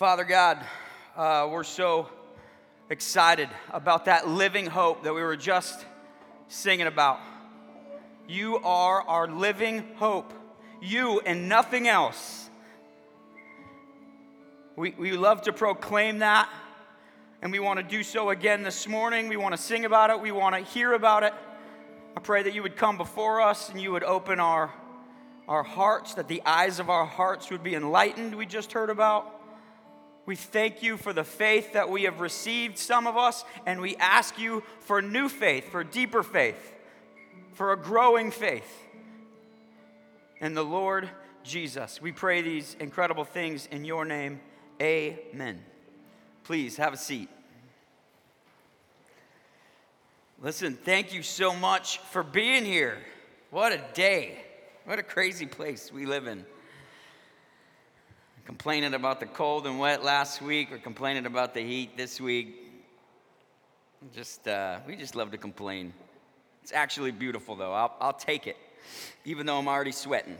Father God, uh, we're so excited about that living hope that we were just singing about. You are our living hope, you and nothing else. We, we love to proclaim that, and we want to do so again this morning. We want to sing about it, we want to hear about it. I pray that you would come before us and you would open our, our hearts, that the eyes of our hearts would be enlightened, we just heard about. We thank you for the faith that we have received, some of us, and we ask you for new faith, for deeper faith, for a growing faith. In the Lord Jesus, we pray these incredible things in your name. Amen. Please have a seat. Listen, thank you so much for being here. What a day. What a crazy place we live in complaining about the cold and wet last week or complaining about the heat this week. Just, uh, we just love to complain. It's actually beautiful, though. I'll, I'll take it, even though I'm already sweating.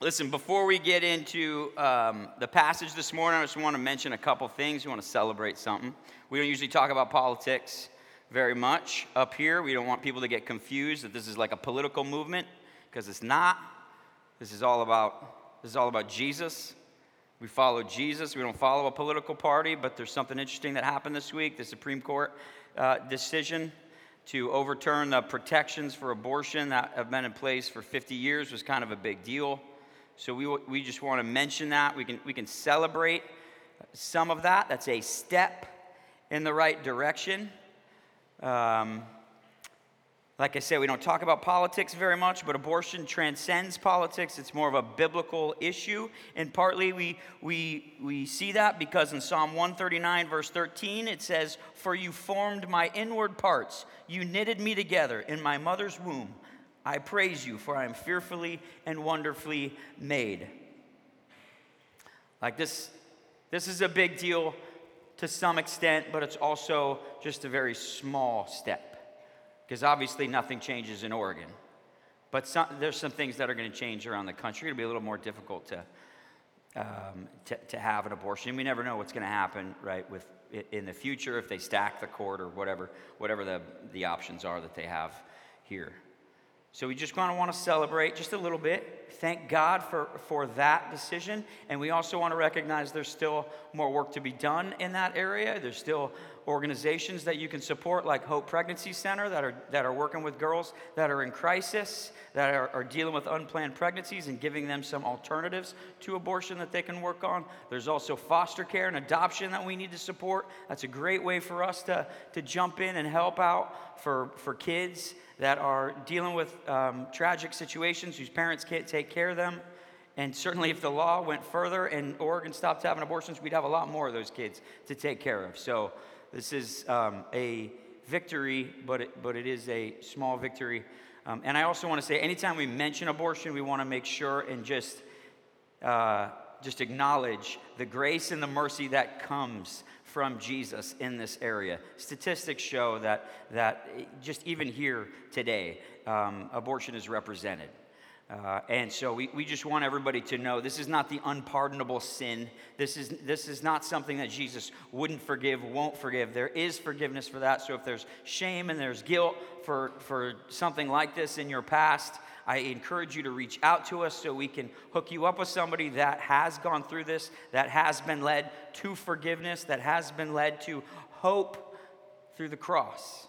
Listen, before we get into um, the passage this morning, I just want to mention a couple things. We want to celebrate something. We don't usually talk about politics very much up here. We don't want people to get confused that this is like a political movement, because it's not. This is all about this is all about Jesus. We follow Jesus. We don't follow a political party, but there's something interesting that happened this week the Supreme Court uh, decision to overturn the protections for abortion that have been in place for 50 years was kind of a big deal. So we, we just want to mention that. We can, we can celebrate some of that. That's a step in the right direction. Um, like I said, we don't talk about politics very much, but abortion transcends politics. It's more of a biblical issue. And partly we, we, we see that because in Psalm 139, verse 13, it says, For you formed my inward parts, you knitted me together in my mother's womb. I praise you, for I am fearfully and wonderfully made. Like this, this is a big deal to some extent, but it's also just a very small step because obviously nothing changes in Oregon. But some, there's some things that are going to change around the country. It'll be a little more difficult to, um, to, to, have an abortion. We never know what's going to happen, right, with, in the future if they stack the court or whatever, whatever the, the options are that they have here. So we just kind of want to celebrate just a little bit. Thank God for, for that decision. And we also want to recognize there's still more work to be done in that area. There's still organizations that you can support, like Hope Pregnancy Center, that are, that are working with girls that are in crisis, that are, are dealing with unplanned pregnancies and giving them some alternatives to abortion that they can work on. There's also foster care and adoption that we need to support. That's a great way for us to, to jump in and help out for, for kids that are dealing with um, tragic situations whose parents can't take care of them. And certainly, if the law went further and Oregon stopped having abortions, we'd have a lot more of those kids to take care of. So, this is um, a victory, but it, but it is a small victory. Um, and I also want to say, anytime we mention abortion, we want to make sure and just uh, just acknowledge the grace and the mercy that comes from Jesus in this area. Statistics show that that just even here today, um, abortion is represented. Uh, and so we, we just want everybody to know this is not the unpardonable sin. This is, this is not something that Jesus wouldn't forgive, won't forgive. There is forgiveness for that. So if there's shame and there's guilt for, for something like this in your past, I encourage you to reach out to us so we can hook you up with somebody that has gone through this, that has been led to forgiveness, that has been led to hope through the cross.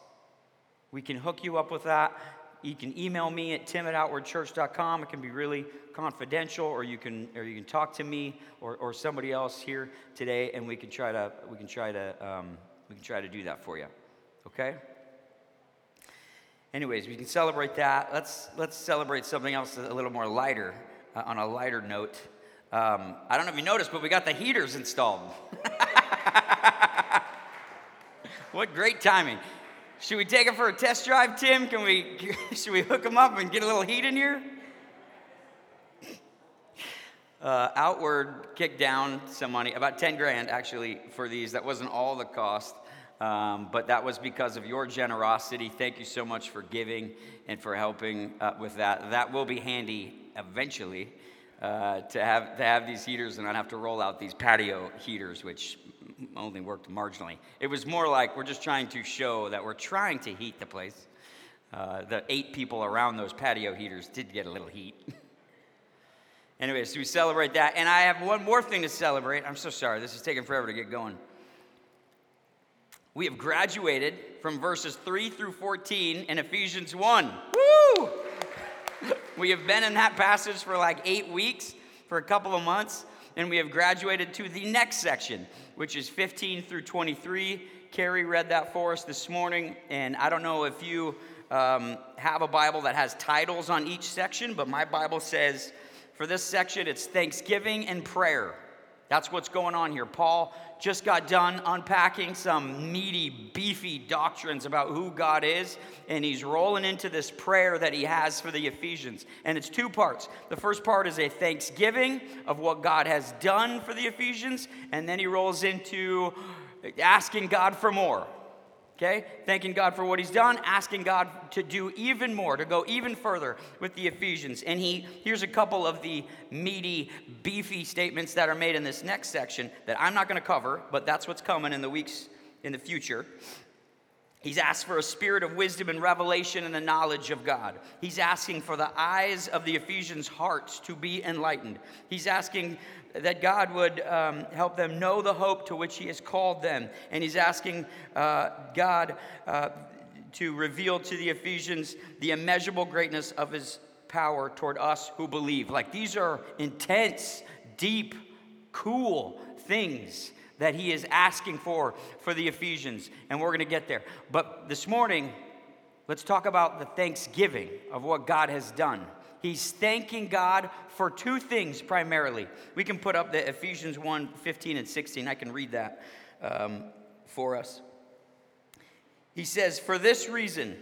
We can hook you up with that you can email me at tim at outwardchurch.com. It can be really confidential, or you can, or you can talk to me or, or somebody else here today, and we can try to, we can try to, um, we can try to do that for you. Okay? Anyways, we can celebrate that. Let's, let's celebrate something else a little more lighter, uh, on a lighter note. Um, I don't know if you noticed, but we got the heaters installed. what great timing. Should we take it for a test drive, Tim? Can we, should we hook them up and get a little heat in here? Uh, outward kicked down some money, about 10 grand actually for these. That wasn't all the cost, um, but that was because of your generosity. Thank you so much for giving and for helping uh, with that. That will be handy eventually uh, to, have, to have these heaters and not have to roll out these patio heaters, which only worked marginally. It was more like we're just trying to show that we're trying to heat the place. Uh, the eight people around those patio heaters did get a little heat. Anyways, so we celebrate that. And I have one more thing to celebrate. I'm so sorry, this is taking forever to get going. We have graduated from verses 3 through 14 in Ephesians 1. Woo! we have been in that passage for like eight weeks, for a couple of months, and we have graduated to the next section, which is 15 through 23. Carrie read that for us this morning, and I don't know if you um, have a Bible that has titles on each section, but my Bible says for this section it's Thanksgiving and prayer. That's what's going on here. Paul just got done unpacking some meaty, beefy doctrines about who God is, and he's rolling into this prayer that he has for the Ephesians. And it's two parts. The first part is a thanksgiving of what God has done for the Ephesians, and then he rolls into asking God for more. Okay? Thanking God for what he's done, asking God to do even more, to go even further with the Ephesians. And he here's a couple of the meaty, beefy statements that are made in this next section that I'm not going to cover, but that's what's coming in the weeks in the future. He's asked for a spirit of wisdom and revelation and the knowledge of God. He's asking for the eyes of the Ephesians' hearts to be enlightened. He's asking that God would um, help them know the hope to which He has called them. And He's asking uh, God uh, to reveal to the Ephesians the immeasurable greatness of His power toward us who believe. Like these are intense, deep, cool things that He is asking for for the Ephesians. And we're going to get there. But this morning, let's talk about the thanksgiving of what God has done. He's thanking God for two things primarily. We can put up the Ephesians 1 15 and 16. I can read that um, for us. He says, For this reason,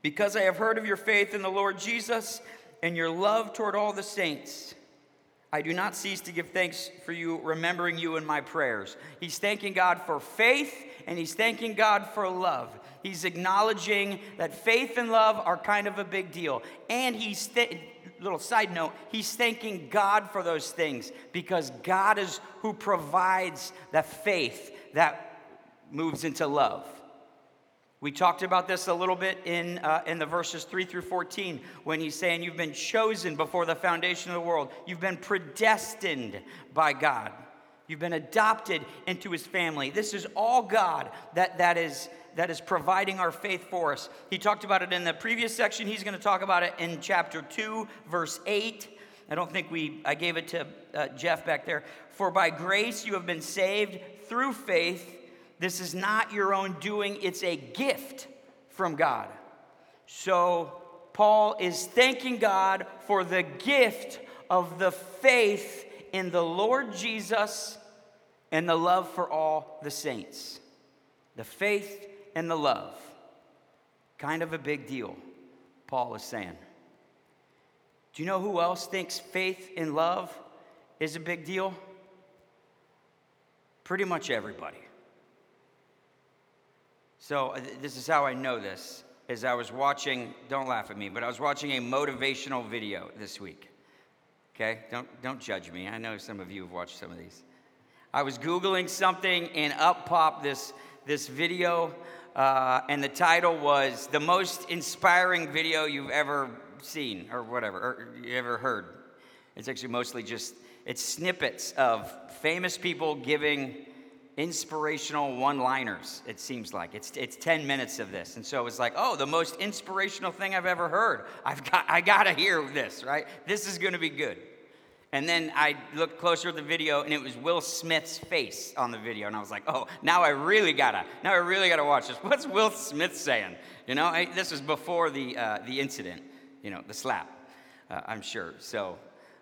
because I have heard of your faith in the Lord Jesus and your love toward all the saints, I do not cease to give thanks for you, remembering you in my prayers. He's thanking God for faith and he's thanking God for love. He's acknowledging that faith and love are kind of a big deal. And he's, th- little side note, he's thanking God for those things because God is who provides the faith that moves into love. We talked about this a little bit in, uh, in the verses 3 through 14 when he's saying, You've been chosen before the foundation of the world. You've been predestined by God. You've been adopted into his family. This is all God that, that, is, that is providing our faith for us. He talked about it in the previous section. He's going to talk about it in chapter 2, verse 8. I don't think we, I gave it to uh, Jeff back there. For by grace you have been saved through faith. This is not your own doing, it's a gift from God. So Paul is thanking God for the gift of the faith in the Lord Jesus and the love for all the saints. The faith and the love. Kind of a big deal, Paul is saying. Do you know who else thinks faith and love is a big deal? Pretty much everybody. So, uh, this is how I know this. As I was watching, don't laugh at me, but I was watching a motivational video this week. Okay? Don't, don't judge me. I know some of you have watched some of these. I was Googling something and up popped this, this video, uh, and the title was The Most Inspiring Video You've Ever Seen, or whatever, or you ever heard. It's actually mostly just, it's snippets of famous people giving inspirational one liners, it seems like. It's, it's 10 minutes of this. And so it was like, oh, the most inspirational thing I've ever heard. I've got, I got to hear this, right? This is going to be good. And then I looked closer at the video, and it was Will Smith's face on the video, and I was like, "Oh, now I really gotta, now I really gotta watch this. What's Will Smith saying? You know, I, this was before the uh, the incident, you know, the slap, uh, I'm sure. So,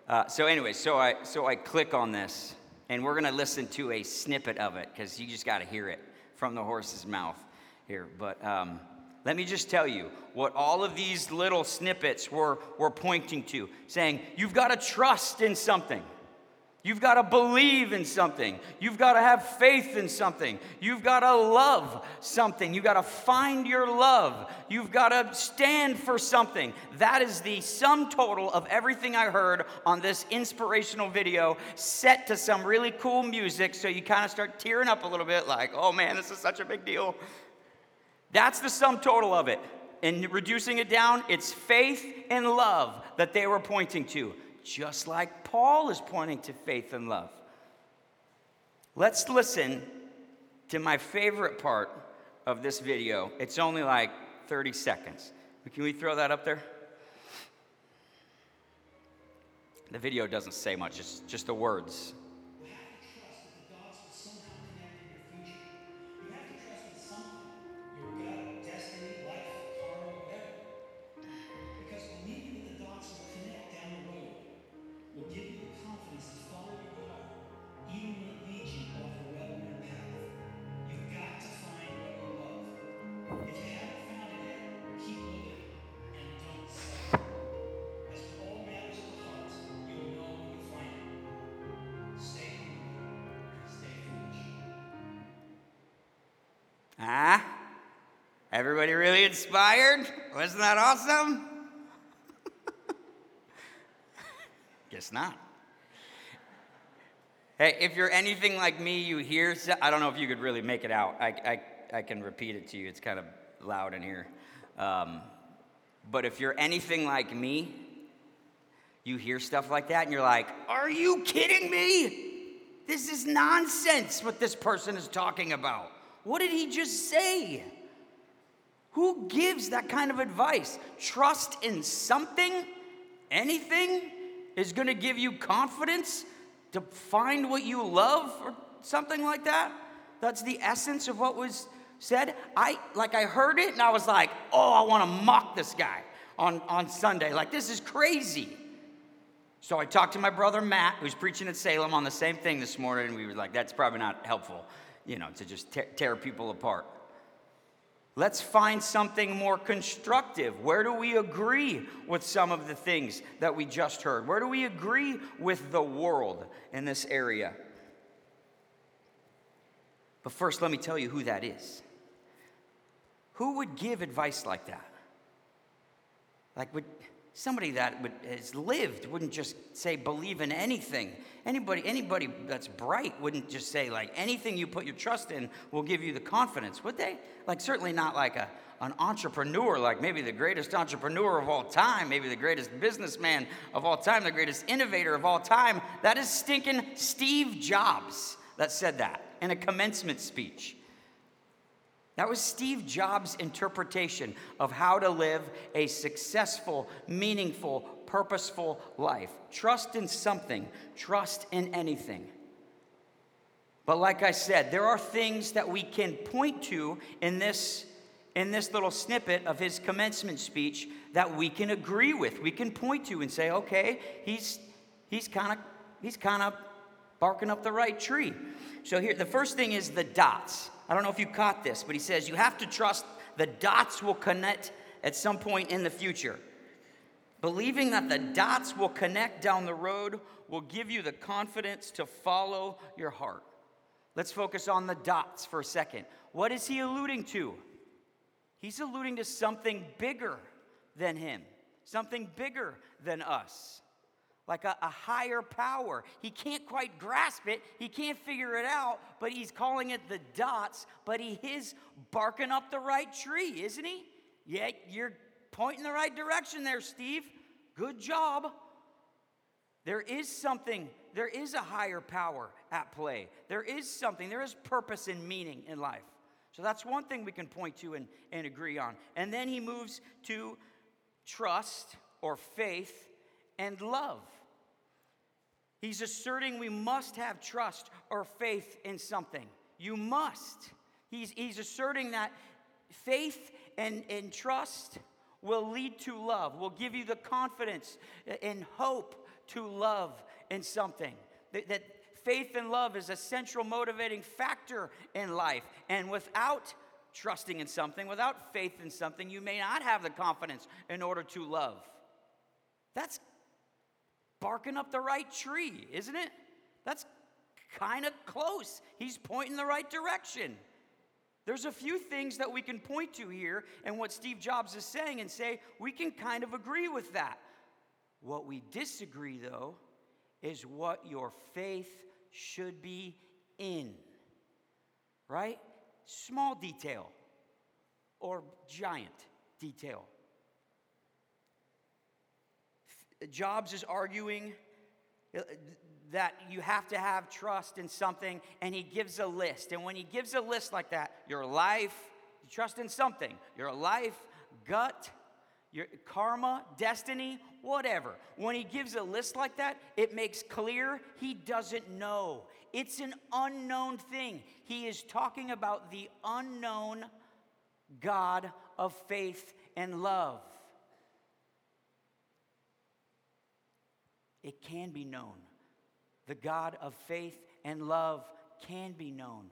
uh, so anyway, so I so I click on this, and we're going to listen to a snippet of it because you just got to hear it from the horse's mouth here. But um, let me just tell you what all of these little snippets were, were pointing to, saying, You've got to trust in something. You've got to believe in something. You've got to have faith in something. You've got to love something. You've got to find your love. You've got to stand for something. That is the sum total of everything I heard on this inspirational video, set to some really cool music. So you kind of start tearing up a little bit, like, oh man, this is such a big deal. That's the sum total of it. And reducing it down, it's faith and love that they were pointing to just like Paul is pointing to faith and love. Let's listen to my favorite part of this video. It's only like 30 seconds. Can we throw that up there? The video doesn't say much, it's just the words. Everybody really inspired? Wasn't that awesome? Guess not. Hey, if you're anything like me, you hear, I don't know if you could really make it out. I, I, I can repeat it to you, it's kind of loud in here. Um, but if you're anything like me, you hear stuff like that and you're like, Are you kidding me? This is nonsense what this person is talking about. What did he just say? Who gives that kind of advice? Trust in something, anything, is going to give you confidence to find what you love or something like that? That's the essence of what was said. I like I heard it and I was like, "Oh, I want to mock this guy on on Sunday. Like this is crazy." So I talked to my brother Matt, who's preaching at Salem on the same thing this morning, and we were like, "That's probably not helpful, you know, to just tear, tear people apart." Let's find something more constructive. Where do we agree with some of the things that we just heard? Where do we agree with the world in this area? But first, let me tell you who that is. Who would give advice like that? Like, would somebody that would, has lived wouldn't just say believe in anything. Anybody anybody that's bright wouldn't just say like anything you put your trust in will give you the confidence would they? Like certainly not like a an entrepreneur like maybe the greatest entrepreneur of all time maybe the greatest businessman of all time the greatest innovator of all time. That is stinking steve jobs that said that in a commencement speech that was Steve Jobs' interpretation of how to live a successful, meaningful, purposeful life. Trust in something, trust in anything. But like I said, there are things that we can point to in this in this little snippet of his commencement speech that we can agree with. We can point to and say, "Okay, he's he's kind of he's kind of barking up the right tree." So here the first thing is the dots. I don't know if you caught this, but he says you have to trust the dots will connect at some point in the future. Believing that the dots will connect down the road will give you the confidence to follow your heart. Let's focus on the dots for a second. What is he alluding to? He's alluding to something bigger than him, something bigger than us like a, a, higher power. He can't quite grasp it, he can't figure it out, but he's calling it the dots, but he is barking up the right tree, isn't he? Yeah, you're pointing the right direction there, Steve. Good job. There is something, there is a higher power at play. There is something, there is purpose and meaning in life. So that's one thing we can point to and, and agree on. And then he moves to trust or faith and love. He's asserting we must have trust or faith in something. You must. He's, he's asserting that faith and, and trust will lead to love, will give you the confidence and hope to love in something. That, that faith and love is a central motivating factor in life. And without trusting in something, without faith in something, you may not have the confidence in order to love. That's barking up the right tree, isn't it? That's kind of close. He's pointing the right direction. There's a few things that we can point to here and what Steve Jobs is saying and say we can kind of agree with that. What we disagree, though, is what your faith should be in. Right? Small detail or giant detail. Jobs is arguing uh, that you have to have trust in something, and he gives a list. And when he gives a list like that, your life, you trust in something, your life, gut, your karma, destiny, whatever. When he gives a list like that, it makes clear he doesn't know. It's an unknown thing. He is talking about the unknown God of faith and love. It can be known. The God of faith and love can be known.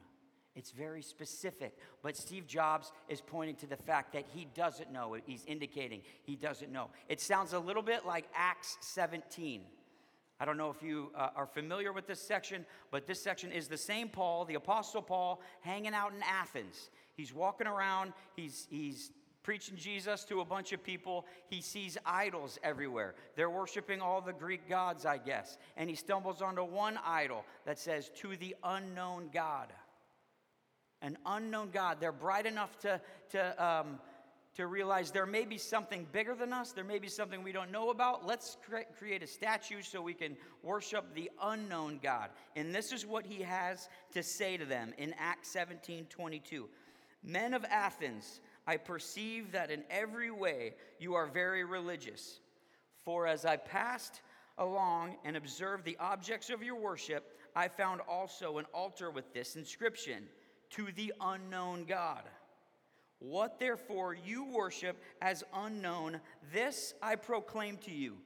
It's very specific. But Steve Jobs is pointing to the fact that he doesn't know. He's indicating he doesn't know. It sounds a little bit like Acts 17. I don't know if you uh, are familiar with this section, but this section is the same Paul, the Apostle Paul, hanging out in Athens. He's walking around, he's, he's preaching Jesus to a bunch of people. He sees idols everywhere. They're worshiping all the Greek gods, I guess. And he stumbles onto one idol that says, To the unknown God. An unknown God. They're bright enough to, to, um, to realize there may be something bigger than us, there may be something we don't know about. Let's cre- create a statue so we can worship the unknown God. And this is what he has to say to them in Acts 17 22. Men of Athens, I perceive that in every way you are very religious. For as I passed along and observed the objects of your worship, I found also an altar with this inscription To the unknown God. What therefore you worship as unknown, this I proclaim to you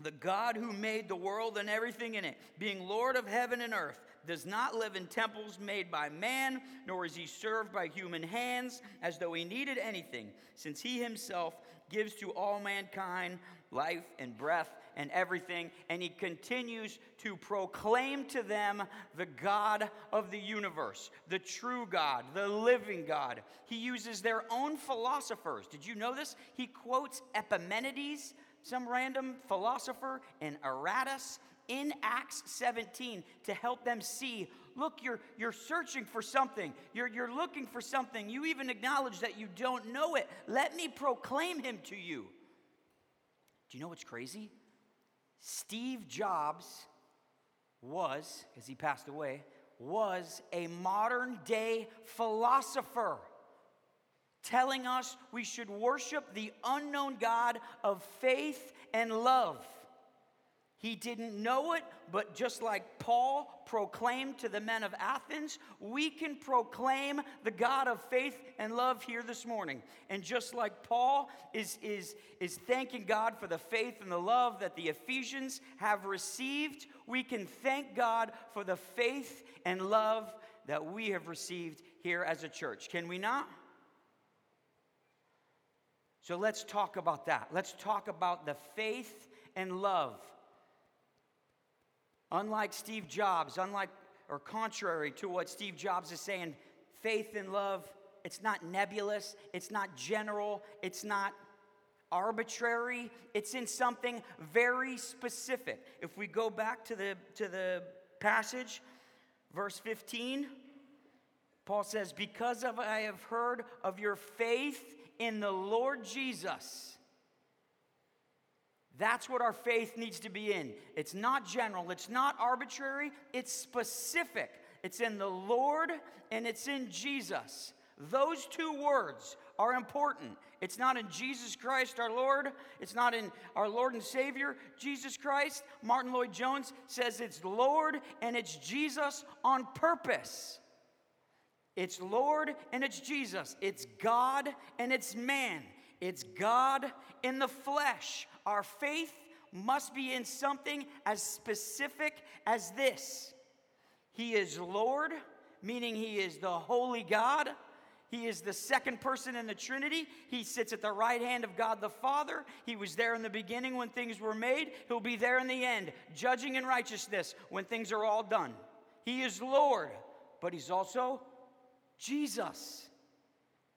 the God who made the world and everything in it, being Lord of heaven and earth, does not live in temples made by man, nor is he served by human hands as though he needed anything, since he himself gives to all mankind life and breath and everything. And he continues to proclaim to them the God of the universe, the true God, the living God. He uses their own philosophers. Did you know this? He quotes Epimenides some random philosopher in Aratus in Acts 17 to help them see look, you're, you're searching for something, you're, you're looking for something. You even acknowledge that you don't know it. Let me proclaim him to you. Do you know what's crazy? Steve Jobs was, as he passed away, was a modern day philosopher telling us we should worship the unknown God of faith and love. He didn't know it, but just like Paul proclaimed to the men of Athens, we can proclaim the God of faith and love here this morning. And just like Paul is, is, is thanking God for the faith and the love that the Ephesians have received, we can thank God for the faith and love that we have received here as a church. Can we not? So let's talk about that. Let's talk about the faith and love. Unlike Steve Jobs, unlike or contrary to what Steve Jobs is saying, faith and love, it's not nebulous, it's not general, it's not arbitrary, it's in something very specific. If we go back to the to the passage, verse 15, Paul says, Because of I have heard of your faith in the Lord Jesus. That's what our faith needs to be in. It's not general, it's not arbitrary, it's specific. It's in the Lord and it's in Jesus. Those two words are important. It's not in Jesus Christ our Lord, it's not in our Lord and Savior, Jesus Christ. Martyn Lloyd-Jones says it's Lord and it's Jesus on purpose. It's Lord and it's Jesus. It's God and it's man. It's God in the flesh. Our faith must be in something as specific as this He is Lord, meaning He is the holy God. He is the second person in the Trinity. He sits at the right hand of God the Father. He was there in the beginning when things were made. He'll be there in the end, judging in righteousness when things are all done. He is Lord, but He's also Jesus.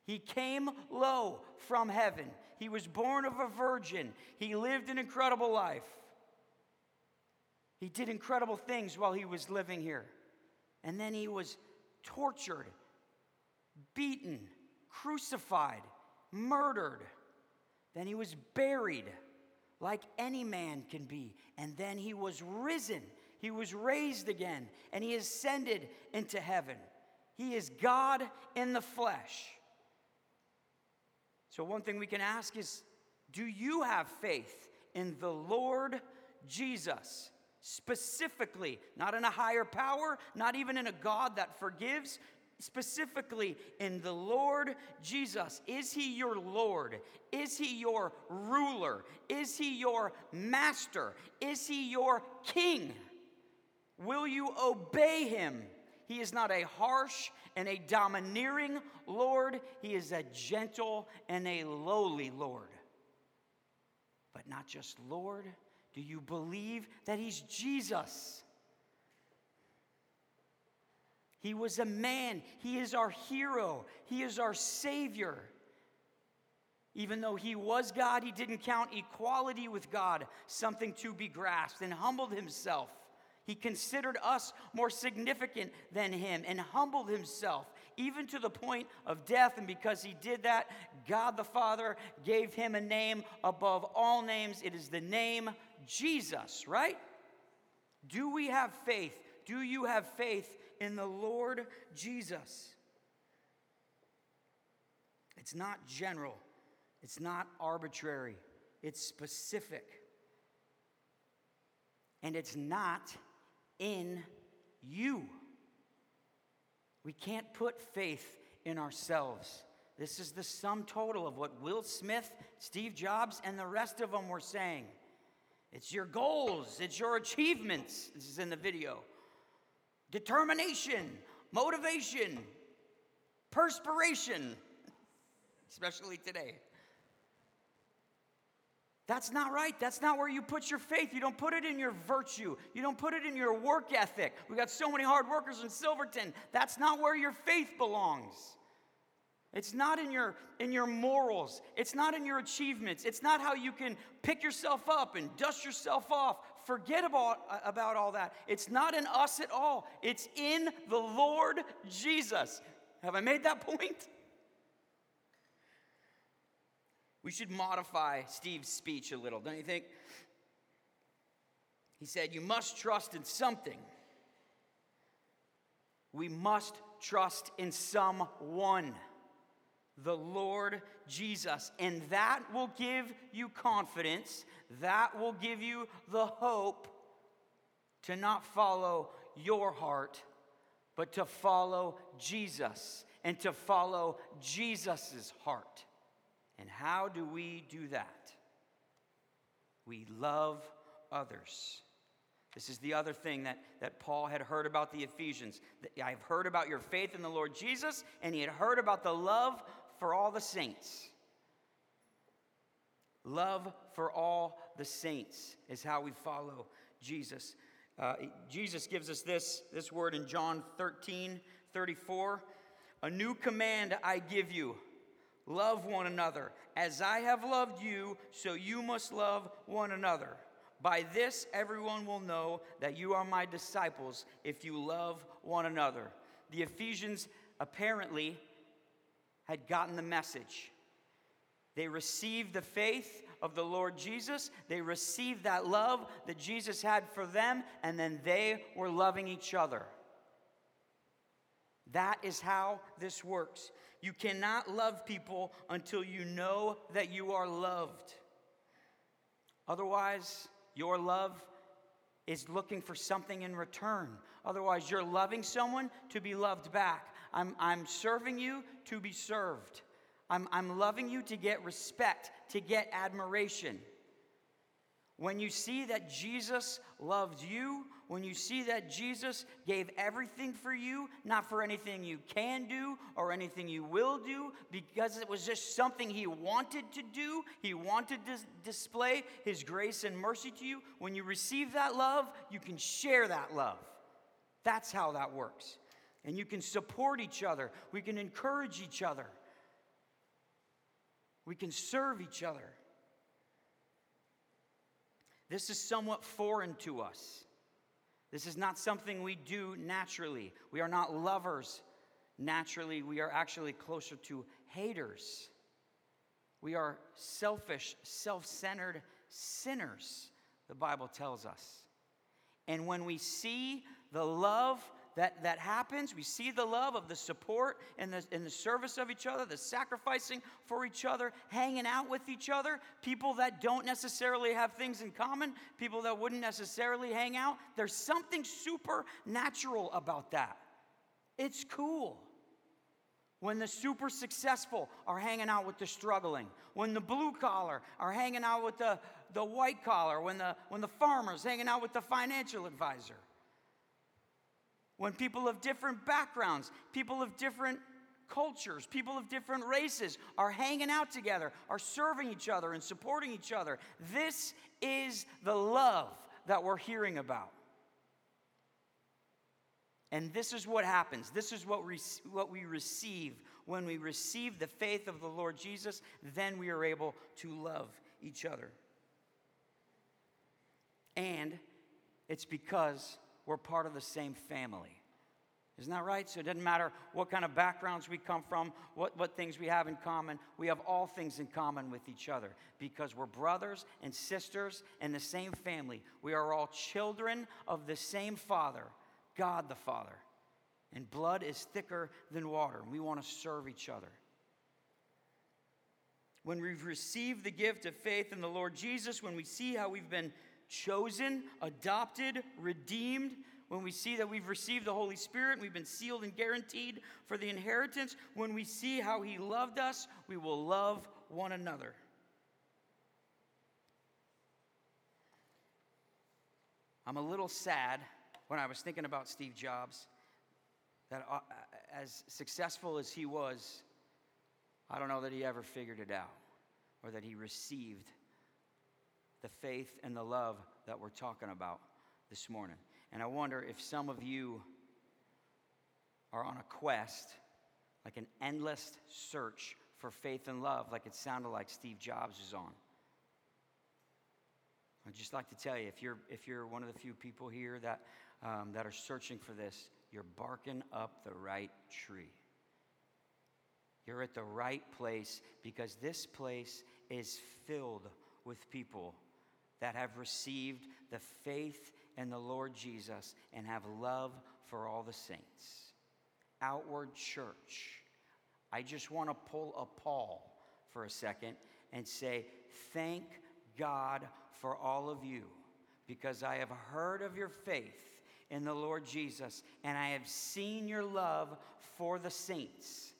He came low from heaven. He was born of a virgin. He lived an incredible life. He did incredible things while he was living here. And then he was tortured, beaten, crucified, murdered. Then he was buried like any man can be. And then he was risen. He was raised again. And he ascended into heaven. He is God in the flesh. So, one thing we can ask is do you have faith in the Lord Jesus? Specifically, not in a higher power, not even in a God that forgives, specifically in the Lord Jesus. Is he your Lord? Is he your ruler? Is he your master? Is he your king? Will you obey him? He is not a harsh and a domineering Lord, he is a gentle and a lowly Lord. But not just Lord, do you believe that he's Jesus? He was a man. He is our hero. He is our Savior. Even though he was God, he didn't count equality with God something to be grasped and humbled himself he considered us more significant than him and humbled himself, even to the point of death. And because he did that, God the Father gave him a name above all names. It is the name Jesus, right? Do we have faith? Do you have faith in the Lord Jesus? It's not general, it's not arbitrary, it's specific. And it's not in you. We can't put faith in ourselves. This is the sum total of what Will Smith, Steve Jobs, and the rest of them were saying. It's your goals, it's your achievements. This is in the video. Determination, motivation, perspiration, especially today. That's not right. That's not where you put your faith. You don't put it in your virtue. You don't put it in your work ethic. We got so many hard workers in Silverton. That's not where your faith belongs. It's not in your in your morals. It's not in your achievements. It's not how you can pick yourself up and dust yourself off. Forget about about all that. It's not in us at all. It's in the Lord Jesus. Have I made that point? We should modify Steve's speech a little, don't you think? He said, You must trust in something. We must trust in someone, the Lord Jesus. And that will give you confidence, that will give you the hope to not follow your heart, but to follow Jesus and to follow Jesus' heart. And how do we do that? We love others. This is the other thing that, that Paul had heard about the Ephesians. I've heard about your faith in the Lord Jesus, and he had heard about the love for all the saints. Love for all the saints is how we follow Jesus. Uh, Jesus gives us this, this word in John 13 34. A new command I give you Love one another. As I have loved you, so you must love one another. By this, everyone will know that you are my disciples if you love one another. The Ephesians apparently had gotten the message. They received the faith of the Lord Jesus. They received that love that Jesus had for them, and then they were loving each other. That is how this works. You cannot love people until you know that you are loved. Otherwise, your love is looking for something in return. Otherwise, you're loving someone to be loved back. I'm, I'm serving you to be served. I'm, I'm loving you to get respect, to get admiration. When you see that Jesus loves you, when you see that Jesus gave everything for you, not for anything you can do or anything you will do, because it was just something He wanted to do, He wanted to display His grace and mercy to you, when you receive that love, you can share that love. That's how that works. And you can support each other, we can encourage each other, we can serve each other. This is somewhat foreign to us. This is not something we do naturally. We are not lovers naturally. We are actually closer to haters. We are selfish, self centered sinners, the Bible tells us. And when we see the love that, that happens. We see the love of the support and the, and the service of each other, the sacrificing for each other, hanging out with each other. People that don't necessarily have things in common, people that wouldn't necessarily hang out. There's something supernatural about that. It's cool. When the super successful are hanging out with the struggling, when the blue collar are hanging out with the, the white collar, when the, when the farmer's hanging out with the financial advisor when people of different backgrounds, people of different cultures, people of different races are hanging out together, are serving each other and supporting each other. This is the love that we're hearing about. And this is what happens. This is what, we, what we receive. When we receive the faith of the Lord Jesus, then we are able to love each other. And it's because we're part of the same family. Isn't that right? So it doesn't matter what kind of backgrounds we come from, what, what things we have in common. We have all things in common with each other because we're brothers and sisters in the same family. We are all children of the same Father, God the Father. And blood is thicker than water. We want to serve each other. When we've received the gift of faith in the Lord Jesus, when we see how we've been chosen, adopted, redeemed, when we see that we've received the Holy Spirit, we've been sealed and guaranteed for the inheritance, when we see how He loved us, we will love one another. I'm a little sad when I was thinking about Steve Jobs that uh, as successful as he was, I don't know that he ever figured it out or that he received the faith and the love that we're talking about this morning. And I wonder if some of you are on a quest, like an endless search for faith and love, like it sounded like Steve Jobs is on. I'd just like to tell you if you're, if you're one of the few people here that, um, that are searching for this, you're barking up the right tree. You're at the right place because this place is filled with people that have received the faith in the Lord Jesus and have love for all the saints. Outward church. I just want to pull a Paul for a second and say, Thank God for all of you because I have heard of your faith in the Lord Jesus and I have seen your love for the saints.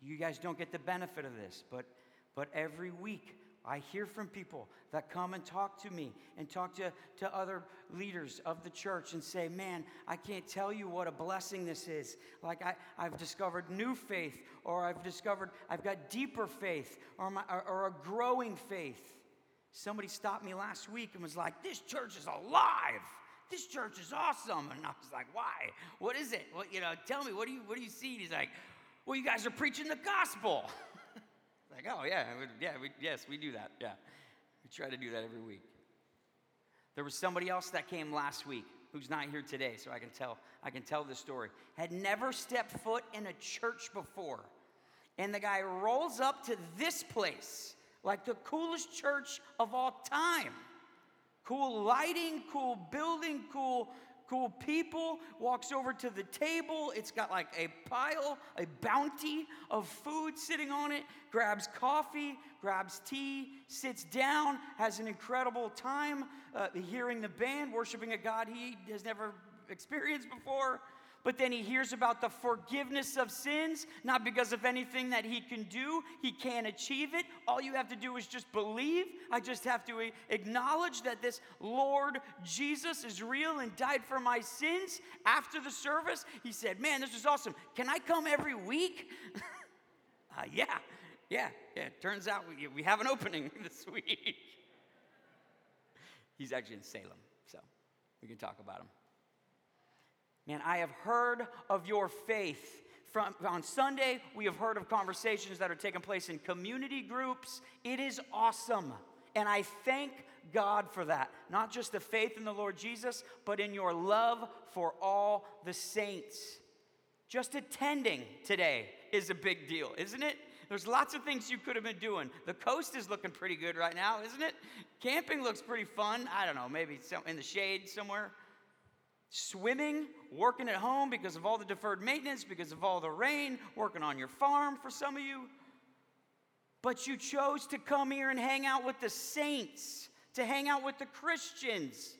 You guys don't get the benefit of this, but, but every week I hear from people that come and talk to me and talk to, to other leaders of the church and say, Man, I can't tell you what a blessing this is. Like, I, I've discovered new faith, or I've discovered I've got deeper faith, or, my, or, or a growing faith. Somebody stopped me last week and was like, This church is alive. This church is awesome. And I was like, Why? What is it? Well, you know, tell me, what do you, what do you see? And he's like, Well, you guys are preaching the gospel. Like, oh, yeah, yeah, we, yes, we do that. Yeah. We try to do that every week. There was somebody else that came last week who's not here today, so I can tell, I can tell the story. Had never stepped foot in a church before. And the guy rolls up to this place, like the coolest church of all time. Cool lighting, cool building, cool cool people, walks over to the table. It's got like a pile, a bounty of food sitting on it, grabs coffee, grabs tea, sits down, has an incredible time uh, hearing the band, worshiping a God he has never experienced before. But then he hears about the forgiveness of sins, not because of anything that he can do. He can't achieve it. All you have to do is just believe. I just have to acknowledge that this Lord Jesus is real and died for my sins. After the service, he said, Man, this is awesome. Can I come every week? uh, yeah, yeah, yeah. Turns out we, we have an opening this week. He's actually in Salem, so we can talk about him. Man, I have heard of your faith. From, on Sunday, we have heard of conversations that are taking place in community groups. It is awesome. And I thank God for that. Not just the faith in the Lord Jesus, but in your love for all the saints. Just attending today is a big deal, isn't it? There's lots of things you could have been doing. The coast is looking pretty good right now, isn't it? Camping looks pretty fun. I don't know, maybe in the shade somewhere swimming, working at home because of all the deferred maintenance, because of all the rain, working on your farm for some of you. But you chose to come here and hang out with the saints, to hang out with the Christians.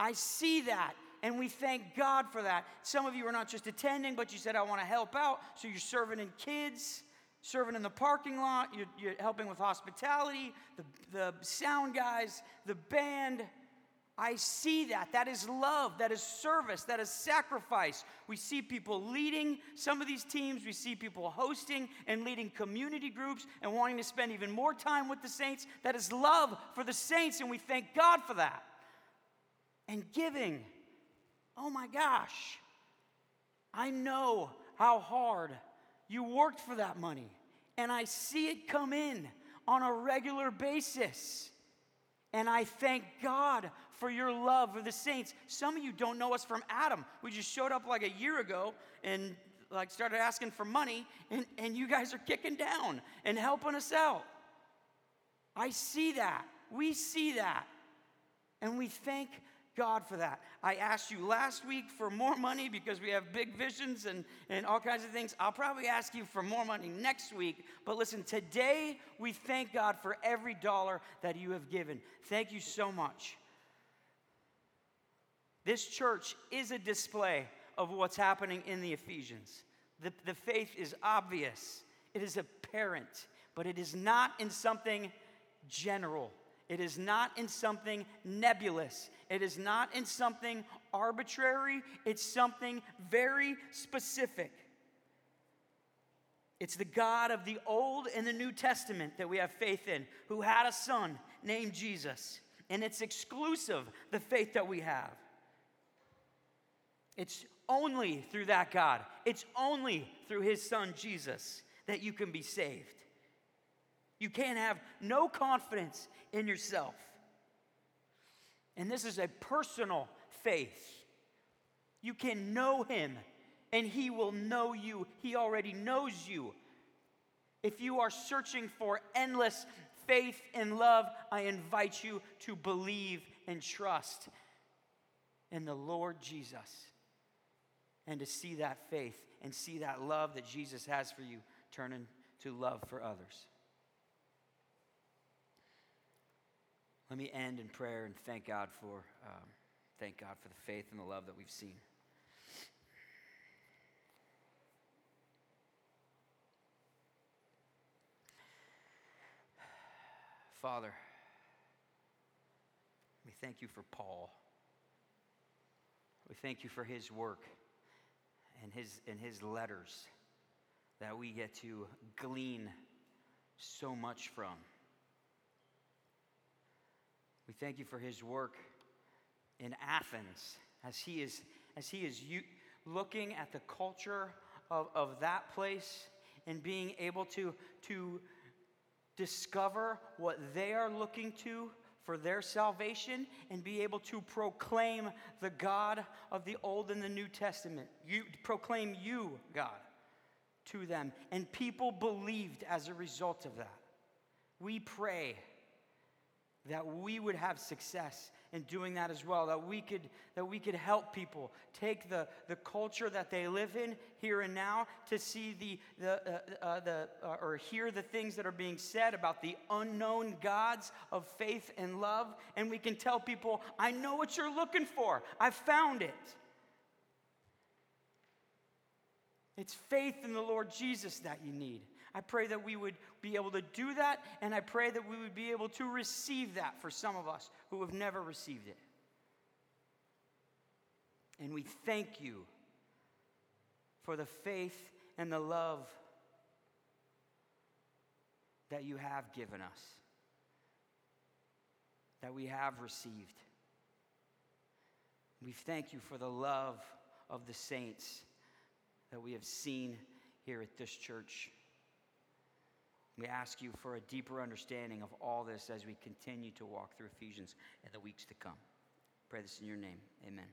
I see that, and we thank God for that. Some of you are not just attending, but you said, I want to help out. So you're serving in kids, serving in the parking lot, you're, you're helping with hospitality, the, the sound guys, the band. I see that. That is love. That is service. That is sacrifice. We see people leading some of these teams. We see people hosting and leading community groups and wanting to spend even more time with the saints. That is love for the saints, and we thank God for that. And giving. Oh my gosh. I know how hard you worked for that money, and I see it come in on a regular basis. And I thank God for your love for the saints. Some of you don't know us from Adam. We just showed up like a year ago and like started asking for money, and, and you guys are kicking down and helping us out. I see that. We see that. And we thank God for that. I asked you last week for more money because we have big visions and, and all kinds of things. I'll probably ask you for more money next week. But listen, today we thank God for every dollar that you have given. Thank you so much. This church is a display of what's happening in the Ephesians. The, the faith is obvious, it is apparent, but it is not in something general. It is not in something nebulous. It is not in something arbitrary. It's something very specific. It's the God of the Old and the New Testament that we have faith in, who had a son named Jesus. And it's exclusive, the faith that we have. It's only through that God, it's only through his son Jesus that you can be saved. You can't have no confidence in yourself. And this is a personal faith. You can know him, and he will know you. He already knows you. If you are searching for endless faith and love, I invite you to believe and trust in the Lord Jesus and to see that faith and see that love that Jesus has for you turn into love for others. Let me end in prayer and thank God for um, thank God for the faith and the love that we've seen. Father, we thank you for Paul. We thank you for his work and his, and his letters that we get to glean so much from. We thank you for his work in Athens as he is, as he is u- looking at the culture of, of that place and being able to, to discover what they are looking to for their salvation and be able to proclaim the God of the Old and the New Testament. You proclaim you, God, to them. And people believed as a result of that. We pray that we would have success in doing that as well that we could that we could help people. Take the the culture that they live in here and now to see the the uh, uh, the uh, or hear the things that are being said about the unknown gods of faith and love and we can tell people i know what you're looking for. I found it. It's faith in the Lord Jesus that you need. I pray that we would be able to do that, and I pray that we would be able to receive that for some of us who have never received it. And we thank you for the faith and the love that you have given us, that we have received. We thank you for the love of the saints that we have seen here at this church. We ask you for a deeper understanding of all this as we continue to walk through Ephesians in the weeks to come. Pray this in your name. Amen.